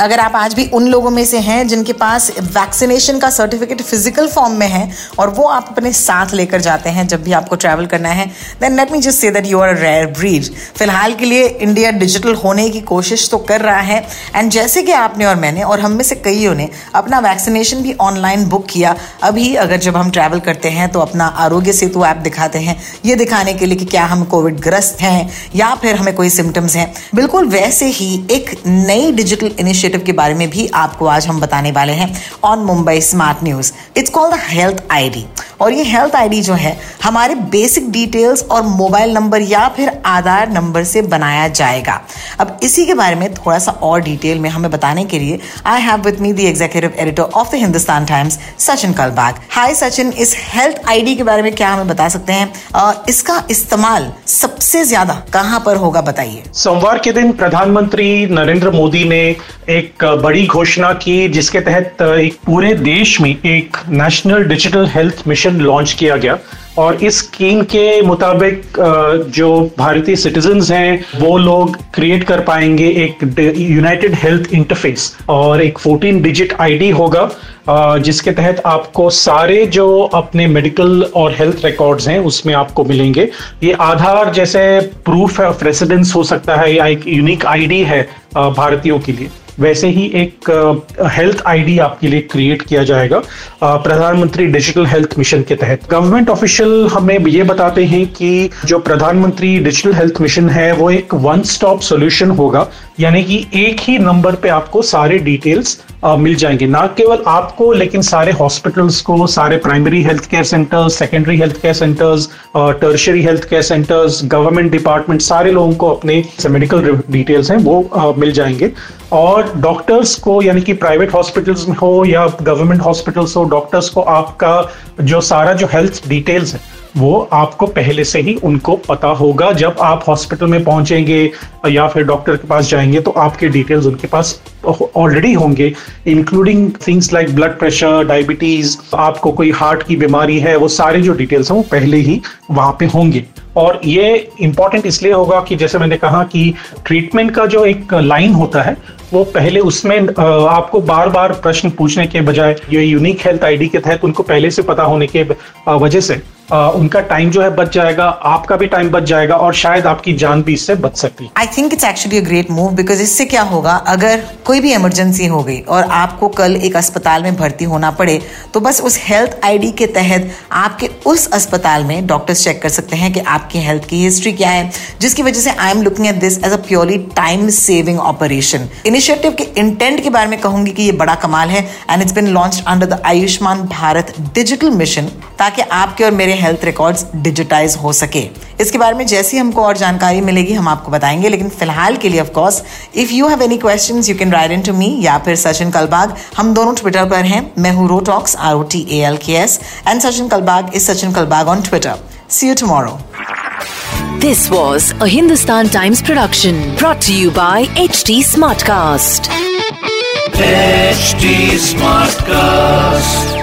अगर आप आज भी उन लोगों में से हैं जिनके पास वैक्सीनेशन का सर्टिफिकेट फ़िज़िकल फॉर्म में है और वो आप अपने साथ लेकर जाते हैं जब भी आपको ट्रैवल करना है then let me just say that you are rare breed फ़िलहाल के लिए इंडिया डिजिटल होने की कोशिश तो कर रहा है एंड जैसे कि आपने और मैंने और हम में से कईयों ने अपना वैक्सीनेशन भी ऑनलाइन बुक किया। अभी अगर जब हम ट्रैवल करते हैं तो अपना आरोग्य सेतु ऐप दिखाते हैं। ये दिखाने के लिए कि क्या हम कोविड ग्रस्त हैं या फिर हमें कोई सिम्टम्स हैं। बिल्कुल वैसे ही एक नई डिजिटल इनिशिएटिव इनिशिएटिव के बारे में भी आपको आज हम बताने वाले हैं on Mumbai smart news it's called the health ID और ये हेल्थ आईडी जो है हमारे बेसिक डिटेल्स और मोबाइल नंबर या फिर आधार नंबर से बनाया जाएगा। अब इसी के बारे में थोड़ा सा और डिटेल में हमें बताने के लिए I have with me the executive editor of the Hindustan Times Sachin Kalbag hi Sachin इस हेल्थ आईडी के बारे में क्या हमें बता सकते हैं? आ, इसका इस्तेमाल सबसे ज़्यादा कहाँ पर होगा बताइए। सोमवार के दिन प्रधानमंत्री नरेंद्र मोदी ने एक बड़ी घोषणा की जिसके तहत एक पूरे देश में एक national digital health mission mission launch किया गया। और इस स्कीम के मुताबिक जो भारतीय सिटीजन्स हैं, वो लोग क्रिएट कर पाएँगे एक यूनाइटेड हेल्थ इंटरफेस और एक 14 डिजिट आईडी होगा जिसके तहत आपको सारे जो अपने मेडिकल और हेल्थ रिकॉर्ड्स हैं, उसमें आपको मिलेंगे। ये आधार जैसे प्रूफ ऑफ़ रेसिडेंस हो सकता है, या एक यूनिक आईडी है भारतीयों के लिए। वैसे ही एक हेल्थ आईडी आपके लिए क्रिएट किया जाएगा प्रधानमंत्री डिजिटल हेल्थ मिशन के तहत। गवर्नमेंट ऑफिशियल हमें ये बताते हैं कि जो प्रधानमंत्री डिजिटल हेल्थ मिशन है, वो एक वन स्टॉप सोल्यूशन होगा। यानी कि एक ही नंबर पे आपको सारे डिटेल्स मिल जाएँगे। ना केवल आपको लेकिन सारे हॉस्पिटल्स को सारे primary health care centres secondary health care centres tertiary health care centres government department सारे लोगों को अपने मेडिकल डिटेल्स हैं वो आ, मिल जाएँगे। और डॉक्टर्स को यानी कि प्राइवेट हॉस्पिटल्स में हो या गवर्नमेंट हॉस्पिटल्स हो डॉक्टर्स को आपका जो सारा जो हेल्थ डिटेल्स है वो आपको पहले से ही उनको पता होगा जब आप हॉस्पिटल में पहुँचेंगे या फिर डॉक्टर के पास जाएँगे तो आपके डिटेल्स उनके पास ऑलरेडी होंगे including things like blood pressure diabetes आपको कोई हार्ट की बीमारी है, वो सारे जो डिटेल्स हैं वो पहले ही वहाँ पे होंगे। और ये इंपॉर्टेंट इसलिए होगा कि जैसे मैंने कहा कि ट्रीटमेंट का जो एक लाइन होता है, वो पहले उसमें आपको बार बार प्रश्न पूछने के बजाय, ये यूनिक हेल्थ आईडी के तहत उनको पहले से पता होने के वजह से उनका टाइम जो है बच जाएगा, आपका भी टाइम बच जाएगा और शायद आपकी जान भी इससे बच सकती I think it's actually a great move because इससे क्या होगा? अगर कोई भी इमरजेंसी हो गई और आपको कल एक अस्पताल में भर्ती होना पड़े तो बस उस हेल्थ आईडी के तहत आपके उस अस्पताल में डॉक्टर्स चेक कर सकते हैं कि आपकी हेल्थ की हिस्ट्री क्या है, जिसकी वजह से I am looking at this as a purely time saving operation initiative के इंटेंट के बारे में कहूँगी कि ये बड़ा कमाल है and it's been launch under the Ayushman Bharat digital mission ताकि आपके और मेरे हेल्थ रिकॉर्ड्स डिजिटाइज हो सके। इसके बारे में जैसी हमको और जानकारी मिलेगी हम आपको बताएँगे। लेकिन फ़िलहाल के लिए of course if you have any question you can write in to me या फिर सचिन कलबाग। हम दोनों ट्विटर पर हैं। मैं हूँ Rotalks R O T A L K S and Sachin Kalbag is Sachin Kalbag on Twitter see you tomorrow This was a Hindustan Times production brought to you by HT Smartcast. HD Smartcast.